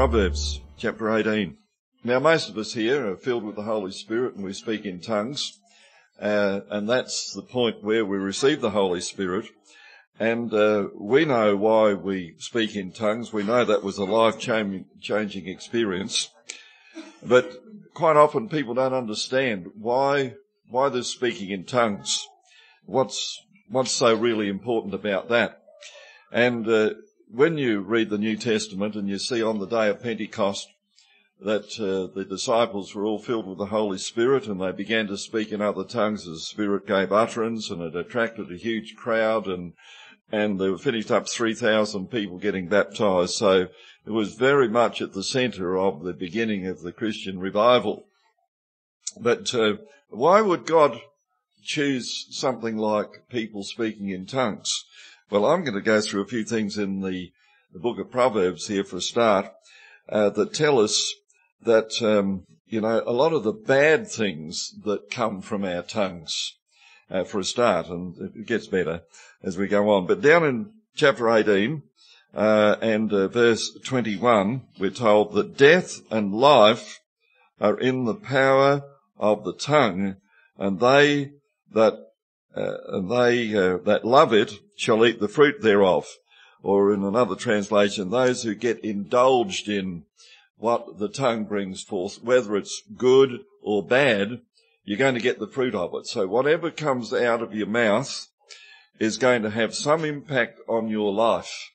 Proverbs chapter 18. Now, most of us here are filled with the Holy Spirit and we speak in tongues. Uh, and that's the point where we receive the Holy Spirit. And uh, we know why we speak in tongues. We know that was a life changing experience. But quite often people don't understand why why there's speaking in tongues. What's what's so really important about that? And uh, when you read the New Testament and you see on the day of Pentecost that uh, the disciples were all filled with the Holy Spirit and they began to speak in other tongues as the Spirit gave utterance and it attracted a huge crowd and and they finished up 3,000 people getting baptized. So it was very much at the center of the beginning of the Christian revival. But uh, why would God choose something like people speaking in tongues? Well, I'm going to go through a few things in the, the book of Proverbs here for a start uh, that tell us that um, you know a lot of the bad things that come from our tongues uh, for a start, and it gets better as we go on. But down in chapter 18 uh, and uh, verse 21, we're told that death and life are in the power of the tongue, and they that uh, they uh, that love it shall eat the fruit thereof. Or in another translation, those who get indulged in what the tongue brings forth, whether it's good or bad, you're going to get the fruit of it. So whatever comes out of your mouth is going to have some impact on your life.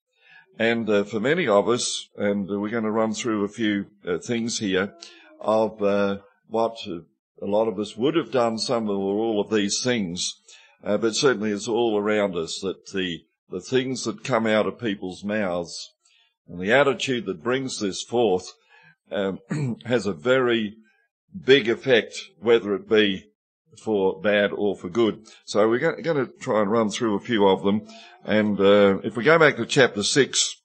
And uh, for many of us, and we're going to run through a few uh, things here of uh, what a lot of us would have done some or all of these things uh, but certainly it's all around us that the, the things that come out of people's mouths and the attitude that brings this forth um, has a very big effect, whether it be for bad or for good. So we're going to try and run through a few of them. And uh, if we go back to chapter 6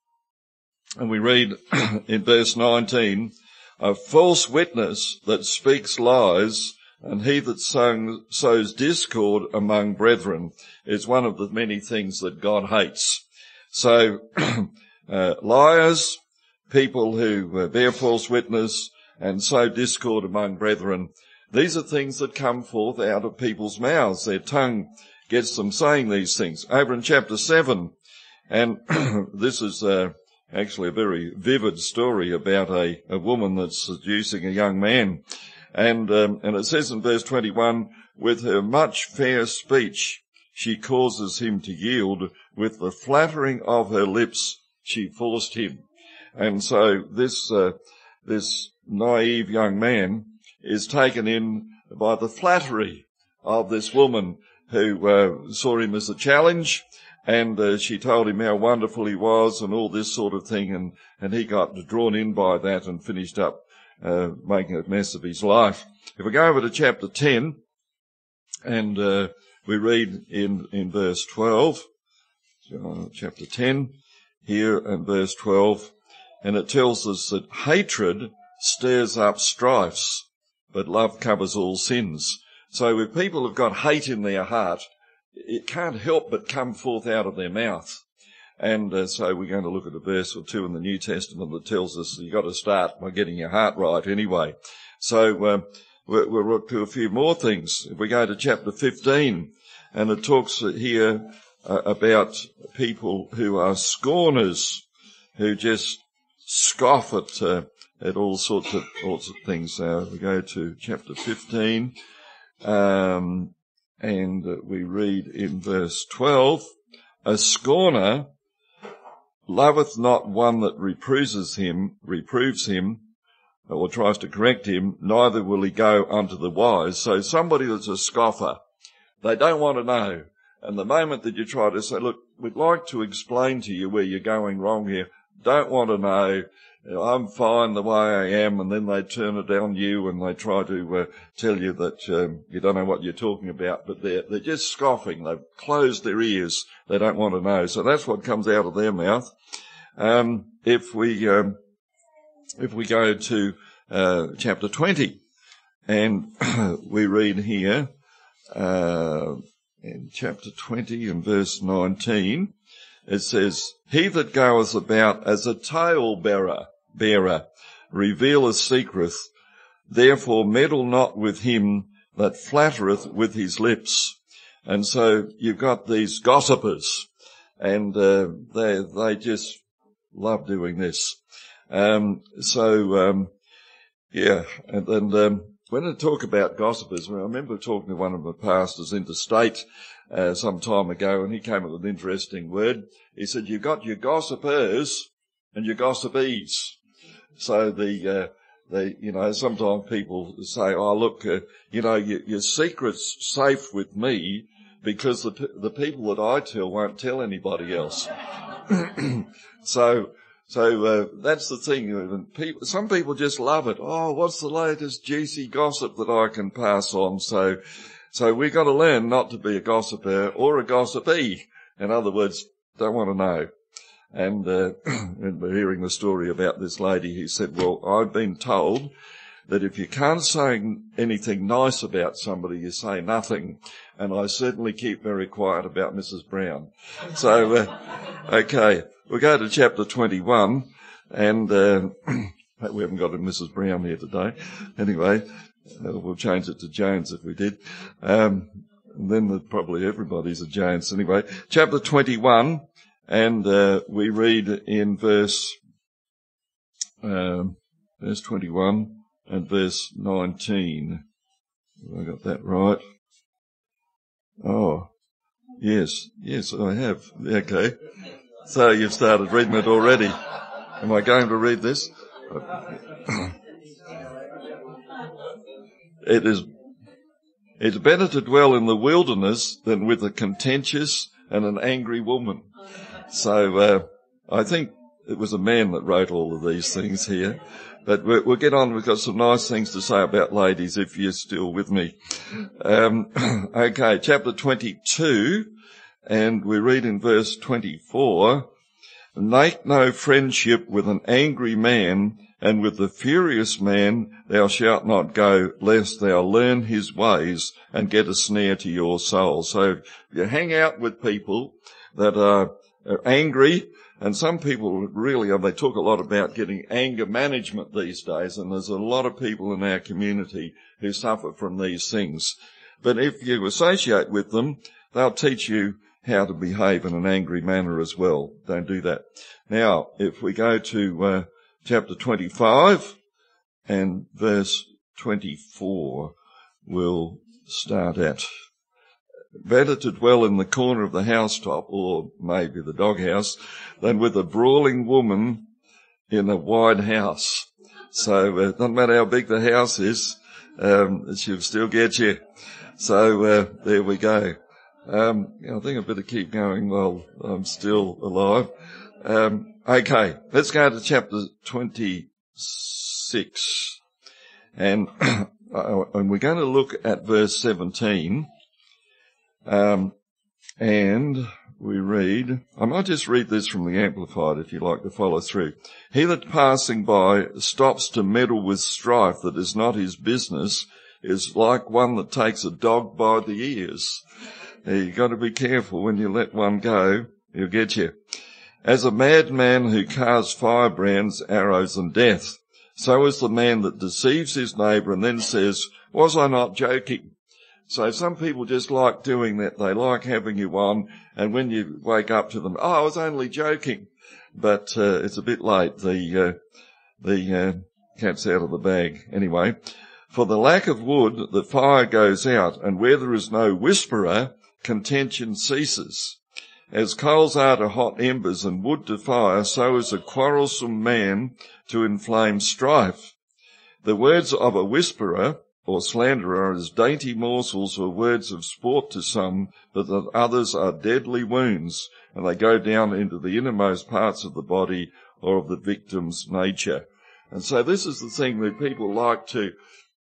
and we read in verse 19, a false witness that speaks lies and he that sows discord among brethren is one of the many things that God hates. So, uh, liars, people who uh, bear false witness and sow discord among brethren, these are things that come forth out of people's mouths. Their tongue gets them saying these things. Over in chapter 7, and this is uh, actually a very vivid story about a, a woman that's seducing a young man. And, um, and it says in verse 21, with her much fair speech, she causes him to yield. With the flattering of her lips, she forced him. And so this, uh, this naive young man is taken in by the flattery of this woman who uh, saw him as a challenge and uh, she told him how wonderful he was and all this sort of thing and, and he got drawn in by that and finished up uh, making a mess of his life. If we go over to chapter 10 and uh, we read in, in verse 12, chapter 10 here and verse 12, and it tells us that hatred stirs up strifes, but love covers all sins. So if people have got hate in their heart, it can't help but come forth out of their mouth. And uh, so we're going to look at a verse or two in the New Testament that tells us you've got to start by getting your heart right anyway. So um, we'll, look to a few more things. If we go to chapter 15, and it talks here uh, about people who are scorners, who just scoff at uh, at all sorts of sorts of things. So we go to chapter 15, um, and we read in verse 12, a scorner loveth not one that reproves him, reproves him, or tries to correct him, neither will he go unto the wise. So somebody that's a scoffer, they don't want to know. And the moment that you try to say, look, we'd like to explain to you where you're going wrong here, don't want to know, I'm fine the way I am, and then they turn it on you and they try to uh, tell you that um, you don't know what you're talking about, but they're they're just scoffing. They've closed their ears. They don't want to know. So that's what comes out of their mouth. Um, if we um, if we go to uh, chapter 20, and we read here uh, in chapter 20 and verse 19 it says, He that goeth about as a tale bearer bearer, revealeth secrets. Therefore meddle not with him that flattereth with his lips. And so you've got these gossipers, and uh, they they just love doing this. Um, so um, yeah, and, and um, when I talk about gossipers, I remember talking to one of my pastors interstate uh, some time ago, and he came up with an interesting word. He said, "You've got your gossipers and your gossipees." So the uh, they, you know, sometimes people say, "Oh, look, uh, you know, your, your, secret's safe with me because the the people that I tell won't tell anybody else." so, so uh, that's the thing. People, some people just love it. Oh, what's the latest juicy gossip that I can pass on? So, so we've got to learn not to be a gossiper or a gossipee. In other words, don't want to know. And, uh, we're hearing the story about this lady who said, well, I've been told that if you can't say anything nice about somebody, you say nothing. And I certainly keep very quiet about Mrs. Brown. So, uh, okay, we'll go to chapter 21 and, uh, we haven't got a Mrs. Brown here today. Anyway, uh, we'll change it to Jones if we did. Um, and then probably everybody's a Jones anyway. Chapter 21 and uh, we read in verse um, verse 21 and verse 19. Have I got that right? Oh, yes, yes, I have. Okay. So you've started reading it already. Am I going to read this? it is, it's better to dwell in the wilderness than with a contentious and an angry woman. So uh, I think it was a man that wrote all of these things here. But we'll get on. We've got some nice things to say about ladies if you're still with me. Um, okay, chapter 22, and we read in verse 24, Make no friendship with an angry man, and with the furious man thou shalt not go, lest thou learn his ways and get a snare to your soul. So you hang out with people that are are angry. And some people really, they talk a lot about getting anger management these days. And there's a lot of people in our community who suffer from these things. But if you associate with them, they'll teach you how to behave in an angry manner as well. Don't do that. Now, if we go to uh, chapter 25 and verse 24, we'll start at. Better to dwell in the corner of the housetop, or maybe the doghouse, than with a brawling woman in a wide house. So uh, doesn't matter how big the house is, um, she'll still get you. So uh, there we go. Um, I think I better keep going while I'm still alive. Um, okay, let's go to chapter 26. And, uh, and we're going to look at verse 17. Um, and we read, I might just read this from the Amplified if you like to follow through. He that passing by stops to meddle with strife that is not his business is like one that takes a dog by the ears. You've got to be careful when you let one go, he'll get you. As a madman who casts firebrands, arrows and death, so is the man that deceives his neighbour and then says, was I not joking? So some people just like doing that. They like having you on, and when you wake up to them, oh, I was only joking, but uh, it's a bit late. The uh, the uh, cat's out of the bag anyway. For the lack of wood, the fire goes out, and where there is no whisperer, contention ceases. As coals are to hot embers and wood to fire, so is a quarrelsome man to inflame strife. The words of a whisperer or slanderer as dainty morsels or words of sport to some, but that others are deadly wounds, and they go down into the innermost parts of the body or of the victim's nature. And so this is the thing that people like to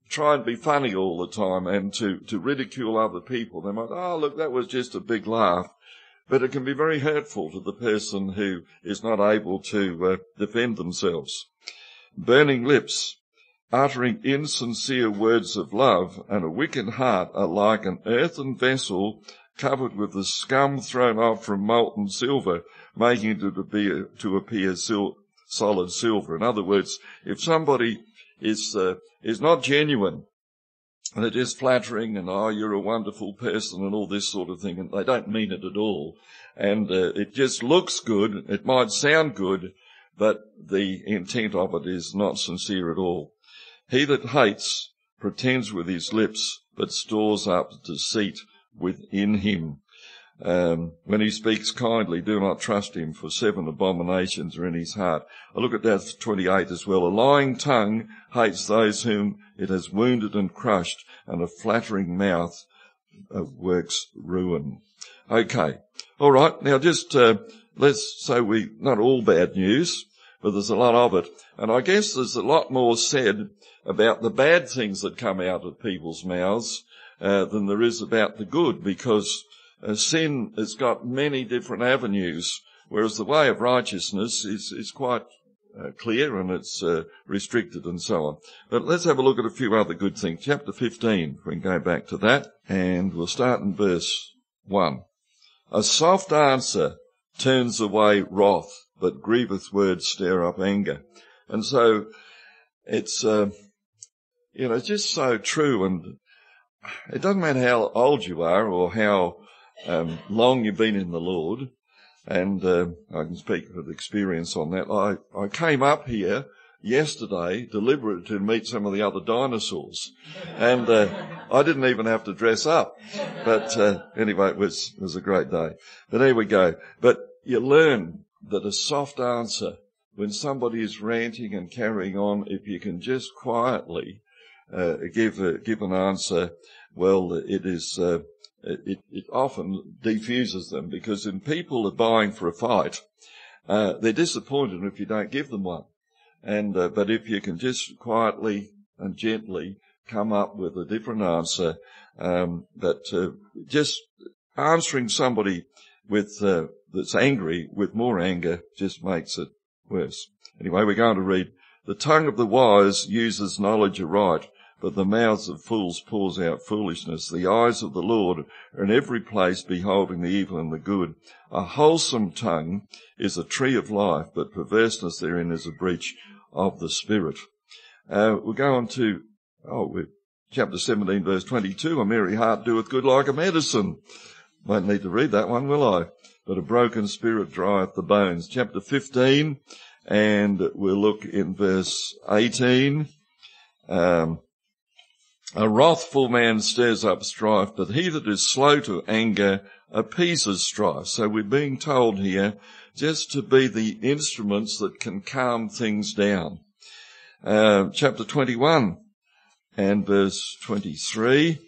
try and be funny all the time and to, to ridicule other people. They might, oh look, that was just a big laugh. But it can be very hurtful to the person who is not able to uh, defend themselves. Burning lips uttering insincere words of love, and a wicked heart are like an earthen vessel covered with the scum thrown off from molten silver, making it to, be, to appear sil- solid silver. In other words, if somebody is, uh, is not genuine, and they're flattering and, oh, you're a wonderful person and all this sort of thing, and they don't mean it at all. And uh, it just looks good, it might sound good, but the intent of it is not sincere at all. He that hates pretends with his lips, but stores up deceit within him. Um, when he speaks kindly, do not trust him, for seven abominations are in his heart. I look at that 28 as well. A lying tongue hates those whom it has wounded and crushed, and a flattering mouth uh, works ruin. Okay. All right. Now just, uh, let's say we, not all bad news, but there's a lot of it. And I guess there's a lot more said about the bad things that come out of people's mouths, uh, than there is about the good, because sin has got many different avenues, whereas the way of righteousness is, is quite uh, clear and it's uh, restricted and so on. But let's have a look at a few other good things. Chapter 15, we can go back to that, and we'll start in verse 1. A soft answer turns away wrath, but grievous words stir up anger. And so it's, uh, you know, just so true and it doesn't matter how old you are or how um, long you've been in the Lord, and uh, I can speak with experience on that. I, I came up here yesterday deliberately to meet some of the other dinosaurs, and uh, I didn't even have to dress up. But uh, anyway, it was it was a great day. But there we go. But you learn that a soft answer when somebody is ranting and carrying on, if you can just quietly uh, give a, give an answer, well, it is uh, it, it often defuses them because when people are buying for a fight, uh, they're disappointed if you don't give them one. And uh, but if you can just quietly and gently come up with a different answer, um, but uh, just answering somebody with uh, that's angry with more anger just makes it worse. Anyway, we're going to read. The tongue of the wise uses knowledge aright, but the mouths of fools pours out foolishness. The eyes of the Lord are in every place beholding the evil and the good. A wholesome tongue is a tree of life, but perverseness therein is a breach of the spirit. Uh, we'll go on to, oh, chapter 17 verse 22. A merry heart doeth good like a medicine. Won't need to read that one, will I? But a broken spirit drieth the bones. Chapter 15, and we'll look in verse 18. Um, a wrathful man stirs up strife, but he that is slow to anger appeases strife. So we're being told here just to be the instruments that can calm things down. Uh, chapter 21 and verse 23.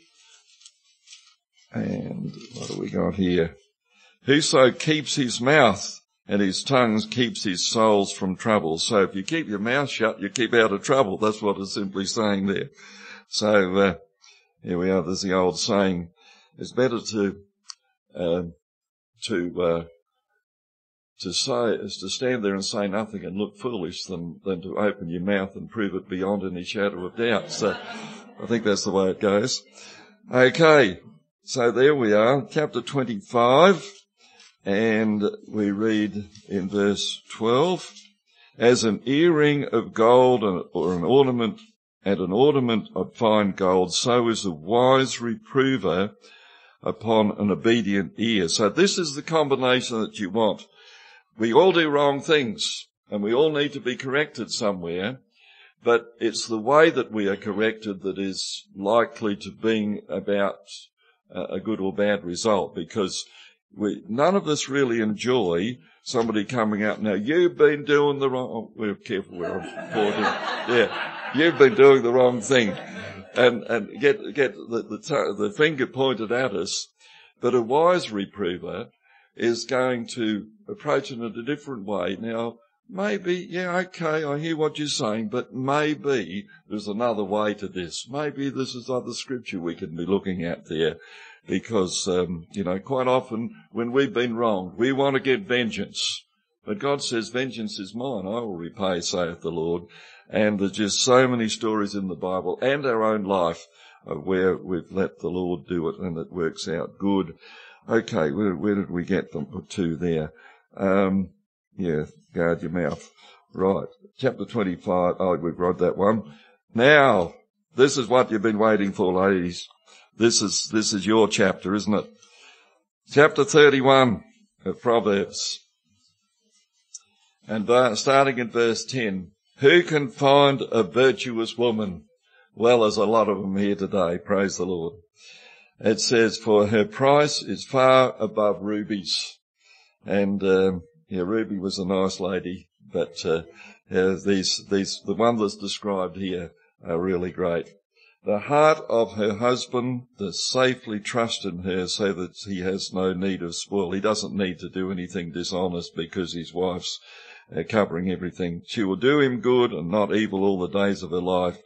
And what do we got here? Whoso keeps his mouth and his tongue keeps his souls from trouble. So if you keep your mouth shut, you keep out of trouble. That's what it's simply saying there. So uh, here we are. There's the old saying: "It's better to uh, to uh, to say is to stand there and say nothing and look foolish than than to open your mouth and prove it beyond any shadow of doubt." So I think that's the way it goes. Okay, so there we are, chapter 25, and we read in verse 12, as an earring of gold or an ornament and an ornament of fine gold, so is a wise reprover upon an obedient ear. So this is the combination that you want. We all do wrong things and we all need to be corrected somewhere, but it's the way that we are corrected that is likely to bring about uh, a good or bad result because we, none of us really enjoy somebody coming out now. You've been doing the wrong. Oh, we're careful. We're Yeah, you've been doing the wrong thing, and and get get the the, the finger pointed at us. But a wise reprover is going to approach it in a different way. Now, maybe, yeah, okay, I hear what you're saying, but maybe there's another way to this. Maybe this is other scripture we can be looking at there because, um, you know, quite often when we've been wronged, we want to get vengeance. But God says, vengeance is mine. I will repay, saith the Lord. And there's just so many stories in the Bible and our own life where we've let the Lord do it and it works out good. Okay, where, where did we get them to there? Um, yeah, guard your mouth. Right. Chapter 25. Oh, we've read that one. Now, this is what you've been waiting for, ladies. This is, this is your chapter, isn't it? Chapter 31 of Proverbs. And starting in verse 10. Who can find a virtuous woman? Well, there's a lot of them here today. Praise the Lord. It says, for her price is far above rubies. And, um, yeah, Ruby was a nice lady, but, uh, these, these, the one that's described here are really great. The heart of her husband does safely trust in her so that he has no need of spoil. He doesn't need to do anything dishonest because his wife's uh, covering everything. She will do him good and not evil all the days of her life.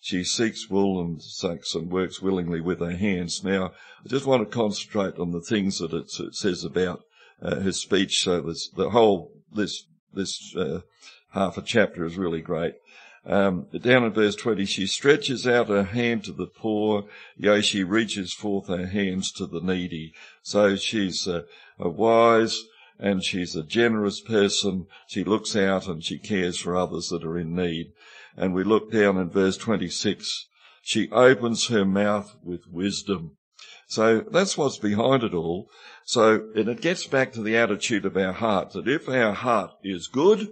She seeks wool and sucks and works willingly with her hands. Now, I just want to concentrate on the things that it says about uh, her speech. So this, the whole, this, this, uh, half a chapter is really great. Um, down in verse 20, she stretches out her hand to the poor, yea, she reaches forth her hands to the needy. So she's a, a wise and she's a generous person. She looks out and she cares for others that are in need. And we look down in verse 26. She opens her mouth with wisdom. So that's what's behind it all. So, and it gets back to the attitude of our heart, that if our heart is good,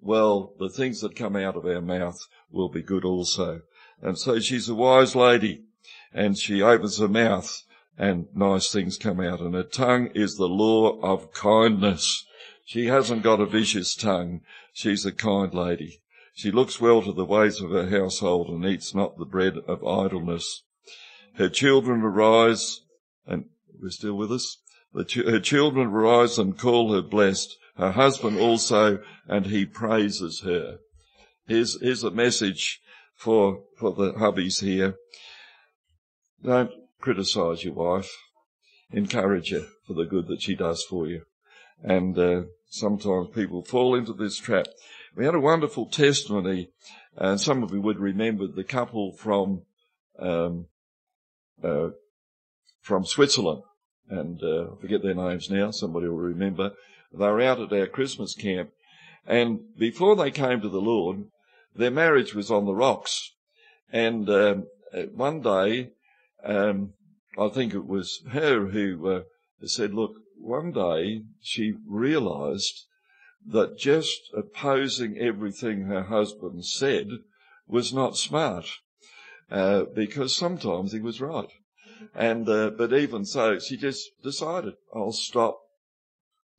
well, the things that come out of our mouth will be good also. And so she's a wise lady and she opens her mouth and nice things come out and her tongue is the law of kindness. She hasn't got a vicious tongue. She's a kind lady. She looks well to the ways of her household and eats not the bread of idleness. Her children arise and we're still with us. Her children arise and call her blessed her husband also, and he praises her. Here's, here's a message for, for the hubbies here. Don't criticize your wife. Encourage her for the good that she does for you. And uh, sometimes people fall into this trap. We had a wonderful testimony, and some of you would remember the couple from um, uh, from Switzerland, and uh, I forget their names now. Somebody will remember. They were out at our Christmas camp, and before they came to the Lord, their marriage was on the rocks. And um, one day, um, I think it was her who uh, said, "Look, one day she realised that just opposing everything her husband said was not smart, uh, because sometimes he was right." And uh, but even so, she just decided, "I'll stop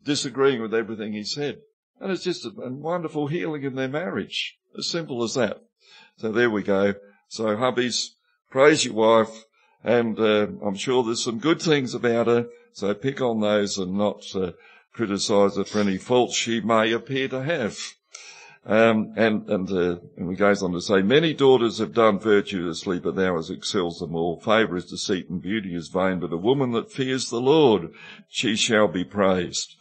disagreeing with everything he said. And it's just a, a wonderful healing in their marriage. As simple as that. So there we go. So hubbies, praise your wife. And uh, I'm sure there's some good things about her. So pick on those and not uh, criticize her for any faults she may appear to have. Um, and and, uh, and he goes on to say, many daughters have done virtuously, but ours excels them all. Favour is deceit and beauty is vain, but a woman that fears the Lord, she shall be praised.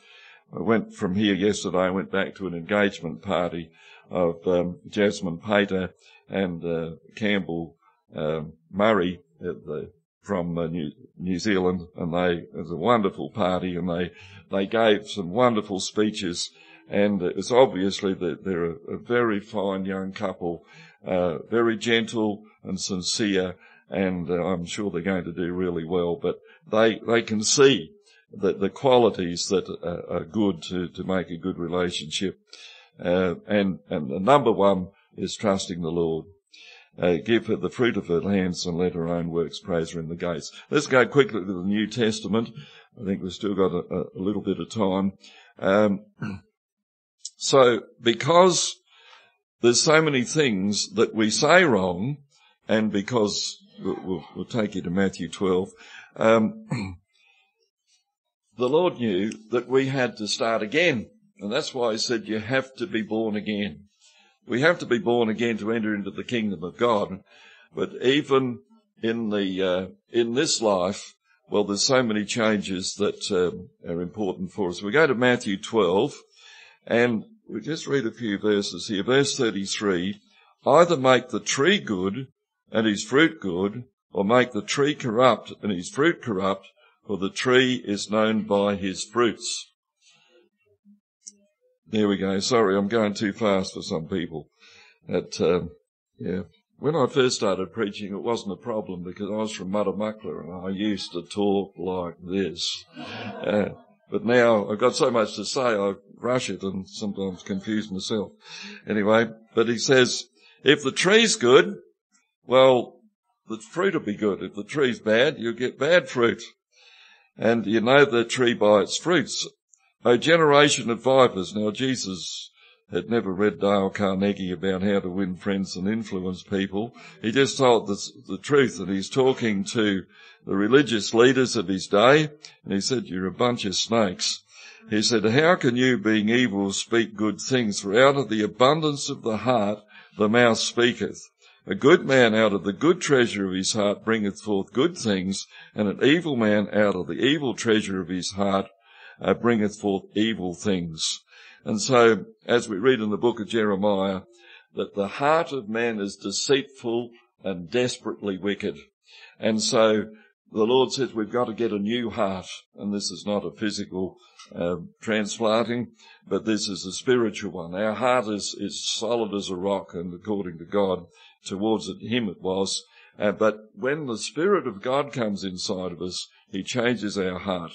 I went from here yesterday. I went back to an engagement party of um, Jasmine Pater and uh, Campbell um, Murray the, from uh, New, New Zealand, and they it was a wonderful party, and they they gave some wonderful speeches, and it's obviously that they're a, a very fine young couple, uh, very gentle and sincere, and uh, I'm sure they're going to do really well. But they they can see the, the qualities that are, are good to, to make a good relationship. Uh, and, and the number one is trusting the Lord. Uh, give her the fruit of her hands and let her own works praise her in the gates. Let's go quickly to the New Testament. I think we've still got a, a little bit of time. Um, so because there's so many things that we say wrong, and because we'll, we'll take you to Matthew 12, um, the Lord knew that we had to start again. And that's why he said you have to be born again. We have to be born again to enter into the kingdom of God. But even in the, uh, in this life, well, there's so many changes that um, are important for us. We go to Matthew 12 and we just read a few verses here. Verse 33, either make the tree good and his fruit good, or make the tree corrupt and his fruit corrupt, for the tree is known by his fruits. There we go. Sorry, I'm going too fast for some people. That, um, yeah. When I first started preaching, it wasn't a problem because I was from Muckler and I used to talk like this. Uh, but now I've got so much to say, I rush it and sometimes confuse myself. Anyway, but he says, if the tree's good, well, the fruit will be good. If the tree's bad, you'll get bad fruit. And you know the tree by its fruits. O generation of vipers. Now Jesus had never read Dale Carnegie about how to win friends and influence people. He just told the, the truth and he's talking to the religious leaders of his day and he said, you're a bunch of snakes. He said, how can you being evil speak good things? For out of the abundance of the heart, the mouth speaketh. A good man out of the good treasure of his heart bringeth forth good things, and an evil man out of the evil treasure of his heart uh, bringeth forth evil things. And so, as we read in the book of Jeremiah, that the heart of man is deceitful and desperately wicked. And so the Lord says we've got to get a new heart, and this is not a physical uh, transplanting, but this is a spiritual one. Our heart is, is solid as a rock, and according to God, towards it, Him it was. Uh, but when the Spirit of God comes inside of us, He changes our heart.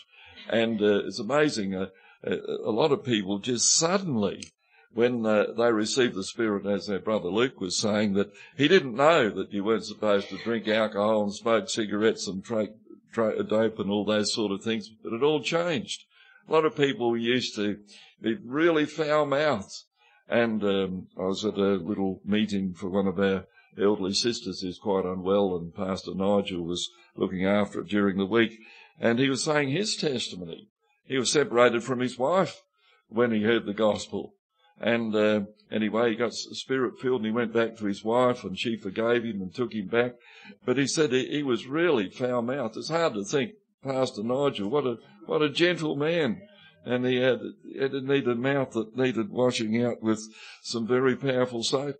And uh, it's amazing. Uh, uh, a lot of people just suddenly, when uh, they receive the Spirit, as their brother Luke was saying, that he didn't know that you weren't supposed to drink alcohol and smoke cigarettes and tra- tra- dope and all those sort of things, but it all changed. A lot of people used to be really foul mouthed. And um, I was at a little meeting for one of our elderly sisters who's quite unwell, and Pastor Nigel was looking after it during the week, and he was saying his testimony. He was separated from his wife when he heard the gospel. And uh, anyway, he got spirit filled and he went back to his wife and she forgave him and took him back. But he said he, he was really foul mouthed. It's hard to think, Pastor Nigel, what a, what a gentle man. And he had, a needed mouth that needed washing out with some very powerful soap.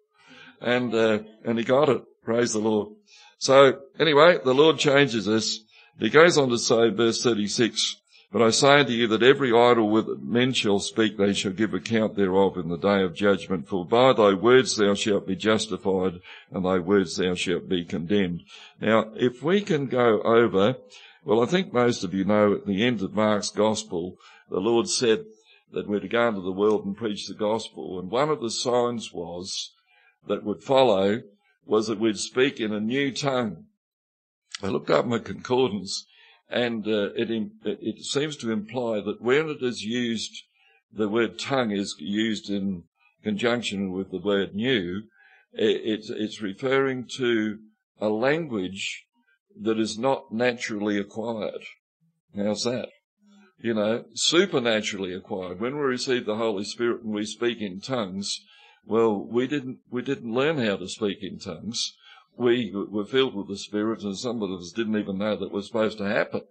And, uh, and he got it. Praise the Lord. So anyway, the Lord changes us. He goes on to say, verse 36, but I say unto you that every idle with men shall speak, they shall give account thereof in the day of judgment. For by thy words thou shalt be justified, and thy words thou shalt be condemned. Now, if we can go over, well, I think most of you know at the end of Mark's gospel, the Lord said that we're to go into the world and preach the gospel. And one of the signs was that would follow was that we'd speak in a new tongue. I looked up my concordance and uh, it, it seems to imply that when it is used, the word tongue is used in conjunction with the word new, it's, it's referring to a language that is not naturally acquired. How's that? You know, supernaturally acquired. When we receive the Holy Spirit and we speak in tongues, well, we didn't, we didn't learn how to speak in tongues we were filled with the Spirit, and some of us didn't even know that was supposed to happen.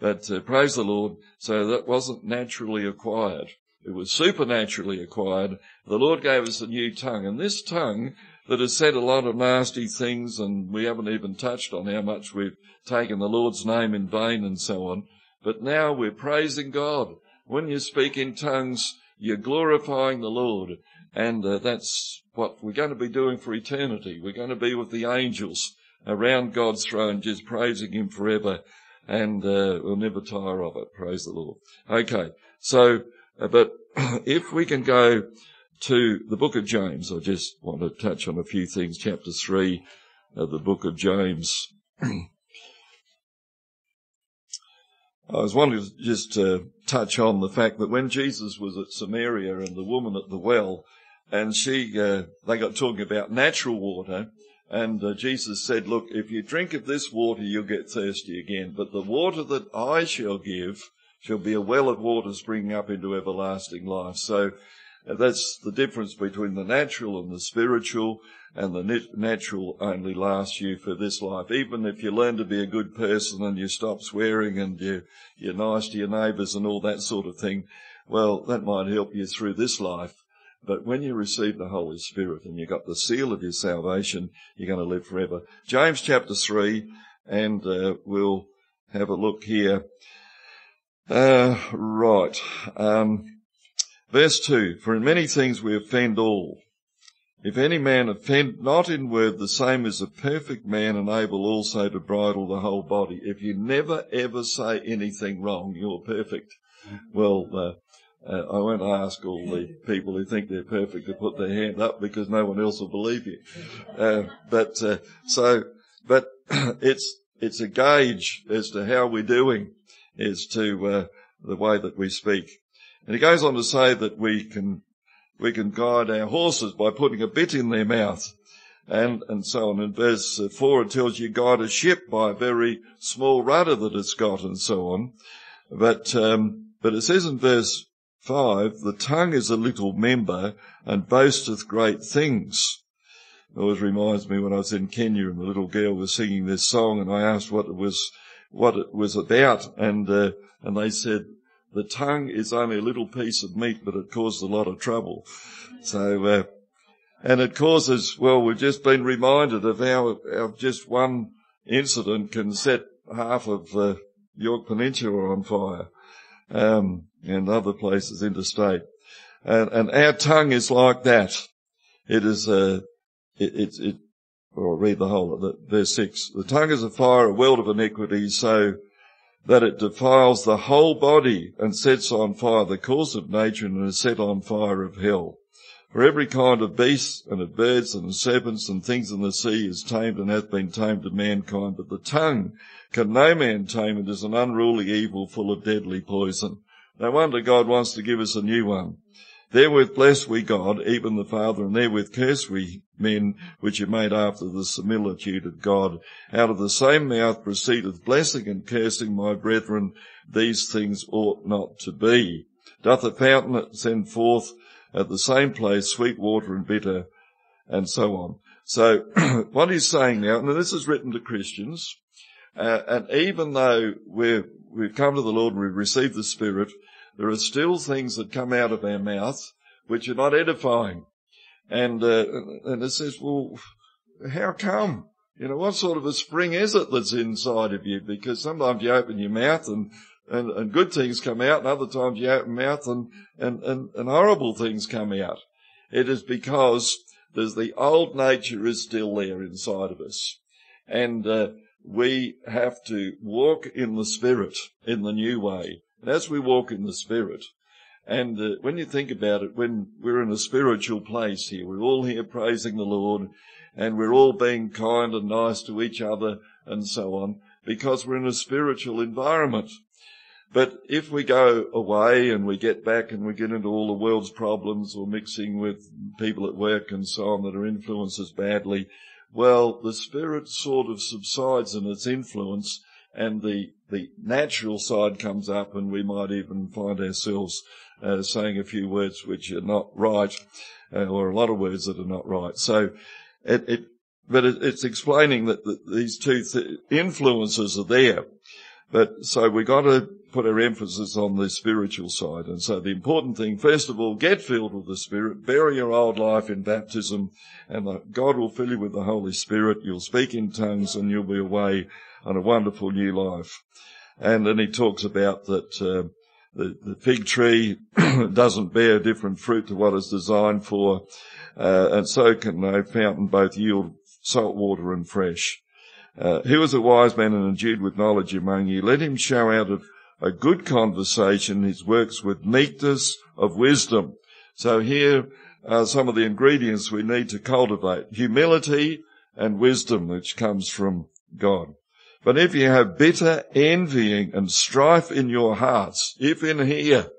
But uh, praise the Lord, so that wasn't naturally acquired. It was supernaturally acquired. The Lord gave us a new tongue, and this tongue that has said a lot of nasty things, and we haven't even touched on how much we've taken the Lord's name in vain and so on. But now we're praising God. When you speak in tongues, you're glorifying the Lord. And uh, that's what we're going to be doing for eternity. We're going to be with the angels around God's throne, just praising Him forever. And uh, we'll never tire of it. Praise the Lord. Okay. So, uh, but if we can go to the book of James, I just want to touch on a few things. Chapter 3 of the book of James. I was wanting to just uh, touch on the fact that when Jesus was at Samaria and the woman at the well, and she, uh, they got talking about natural water, and uh, Jesus said, look, if you drink of this water, you'll get thirsty again, but the water that I shall give shall be a well of water springing up into everlasting life. So uh, that's the difference between the natural and the spiritual, and the natural only lasts you for this life. Even if you learn to be a good person and you stop swearing and you, you're nice to your neighbours and all that sort of thing, well, that might help you through this life. But when you receive the Holy Spirit and you've got the seal of your salvation, you're going to live forever. James chapter 3, and uh, we'll have a look here. Uh, right. Um, Verse 2, For in many things we offend all. If any man offend not in word, the same is a perfect man and able also to bridle the whole body. If you never ever say anything wrong, you're perfect. Well, uh, uh, I won't ask all the people who think they're perfect to put their hand up because no one else will believe you. Uh, but uh, so, but it's it's a gauge as to how we're doing, as to uh, the way that we speak. And he goes on to say that we can we can guide our horses by putting a bit in their mouth. And, and so on. In verse four, it tells you guide a ship by a very small rudder that it's got and so on. But, um, but it says in verse 5, the tongue is a little member and boasteth great things. It always reminds me when I was in Kenya and the little girl was singing this song and I asked what it was, what it was about and, uh, and they said, the tongue is only a little piece of meat, but it causes a lot of trouble. So, uh, and it causes, well, we've just been reminded of how, how just one incident can set half of uh, Yorke Peninsula on fire um, and other places interstate. And, and our tongue is like that. It is, uh, it, it, it I'll read the whole of it, verse six. The tongue is a fire, a world of iniquity, so that it defiles the whole body and sets on fire the course of nature and is set on fire of hell. For every kind of beast and of birds and of serpents and things in the sea is tamed and hath been tamed of mankind, but the tongue can no man tame. It is an unruly evil full of deadly poison. No wonder God wants to give us a new one. Therewith bless we God, even the Father, and therewith curse we men which are made after the similitude of God. Out of the same mouth proceedeth blessing and cursing, my brethren. These things ought not to be. Doth a fountain send forth at the same place sweet water and bitter, and so on. So what he's saying now, and this is written to Christians, uh, and even though we've, we've come to the Lord and we've received the Spirit, there are still things that come out of our mouths which are not edifying. And, uh, and it says, well, how come? You know, what sort of a spring is it that's inside of you? Because sometimes you open your mouth and, and, and good things come out and other times you open mouth and, and, and, and horrible things come out. It is because there's the old nature is still there inside of us. And, uh, we have to walk in the Spirit in the new way. And as we walk in the Spirit, and uh, when you think about it, when we're in a spiritual place here, we're all here praising the Lord, and we're all being kind and nice to each other and so on, because we're in a spiritual environment. But if we go away and we get back and we get into all the world's problems or mixing with people at work and so on that are influenced us badly, well, the spirit sort of subsides in its influence and the, the natural side comes up and we might even find ourselves uh, saying a few words which are not right uh, or a lot of words that are not right. So it, it but it, it's explaining that, these two th- influences are there. But so we got to put our emphasis on the spiritual side. And so the important thing, first of all, get filled with the Spirit, bury your old life in baptism, and God will fill you with the Holy Spirit. You'll speak in tongues and you'll be away on a wonderful new life. And then he talks about that, uh, the, the, fig tree doesn't bear different fruit to what it's designed for, uh, and so can no fountain both yield salt water and fresh. Uh, who is a wise man and endued with knowledge among you? Let him show out of a good conversation his works with meekness of wisdom. So here are some of the ingredients we need to cultivate. Humility and wisdom, which comes from God. But if you have bitter envying and strife in your hearts, if in here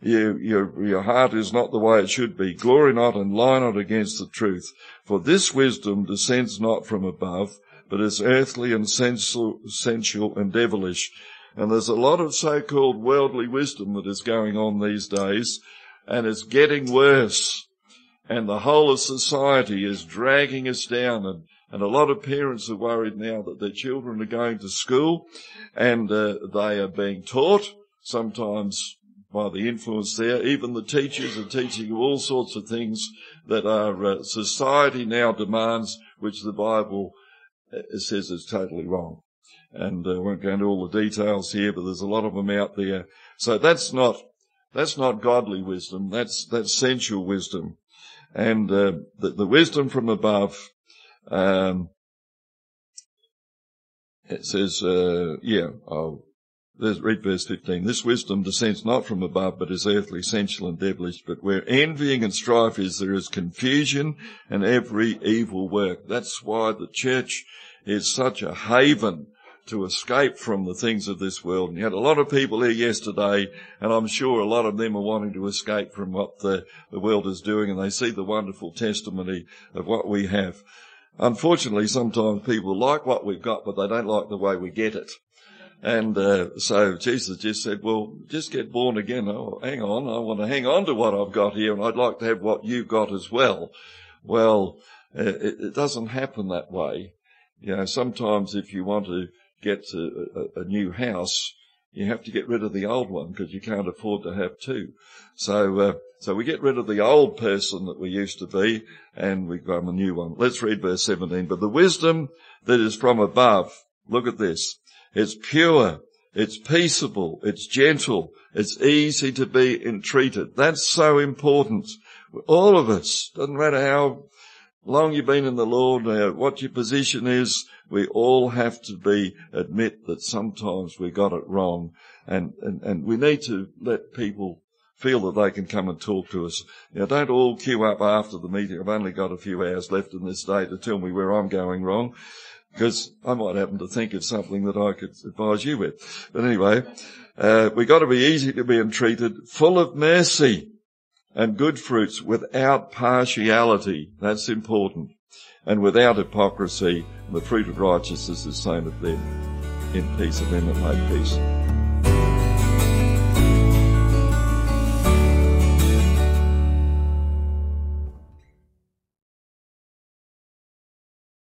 you, your, your heart is not the way it should be, glory not and lie not against the truth. For this wisdom descends not from above, but is earthly and sensual, sensual and devilish. And there's a lot of so-called worldly wisdom that is going on these days, and it's getting worse. And the whole of society is dragging us down and and a lot of parents are worried now that their children are going to school and uh, they are being taught, sometimes by the influence there. Even the teachers are teaching all sorts of things that our uh, society now demands, which the Bible uh, says is totally wrong. And uh, I won't go into all the details here, but there's a lot of them out there. So that's not That's not godly wisdom. That's, that's sensual wisdom. And, uh, the, the wisdom from above, um, it says, uh, yeah, I'll Let's read verse 15. This wisdom descends not from above, but is earthly, sensual, and devilish. But where envying and strife is, there is confusion and every evil work. That's why the church is such a haven to escape from the things of this world. And you had a lot of people here yesterday, and I'm sure a lot of them are wanting to escape from what the, the world is doing, and they see the wonderful testimony of what we have. Unfortunately, sometimes people like what we've got, but they don't like the way we get it. And uh, so Jesus just said, well, just get born again. Oh, hang on. I want to hang on to what I've got here and I'd like to have what you've got as well. Well, uh, it, it, doesn't happen that way. You know, sometimes if you want to get a, a, a new house, you have to get rid of the old one because you can't afford to have two. So, uh, so we get rid of the old person that we used to be and we become a new one. Let's read verse 17. But the wisdom that is from above, look at this. It's pure. It's peaceable. It's gentle. It's easy to be entreated. That's so important. All of us, doesn't matter how long you've been in the Lord, uh, what your position is, we all have to be, admit that sometimes we got it wrong and, and, and we need to let people feel that they can come and talk to us. Now, don't all queue up after the meeting. I've only got a few hours left in this day to tell me where I'm going wrong because I might happen to think of something that I could advise you with. But anyway, uh, we got to be easy to be entreated, full of mercy and good fruits without partiality. That's important. And without hypocrisy, the fruit of righteousness is sown of them in peace of them that peace.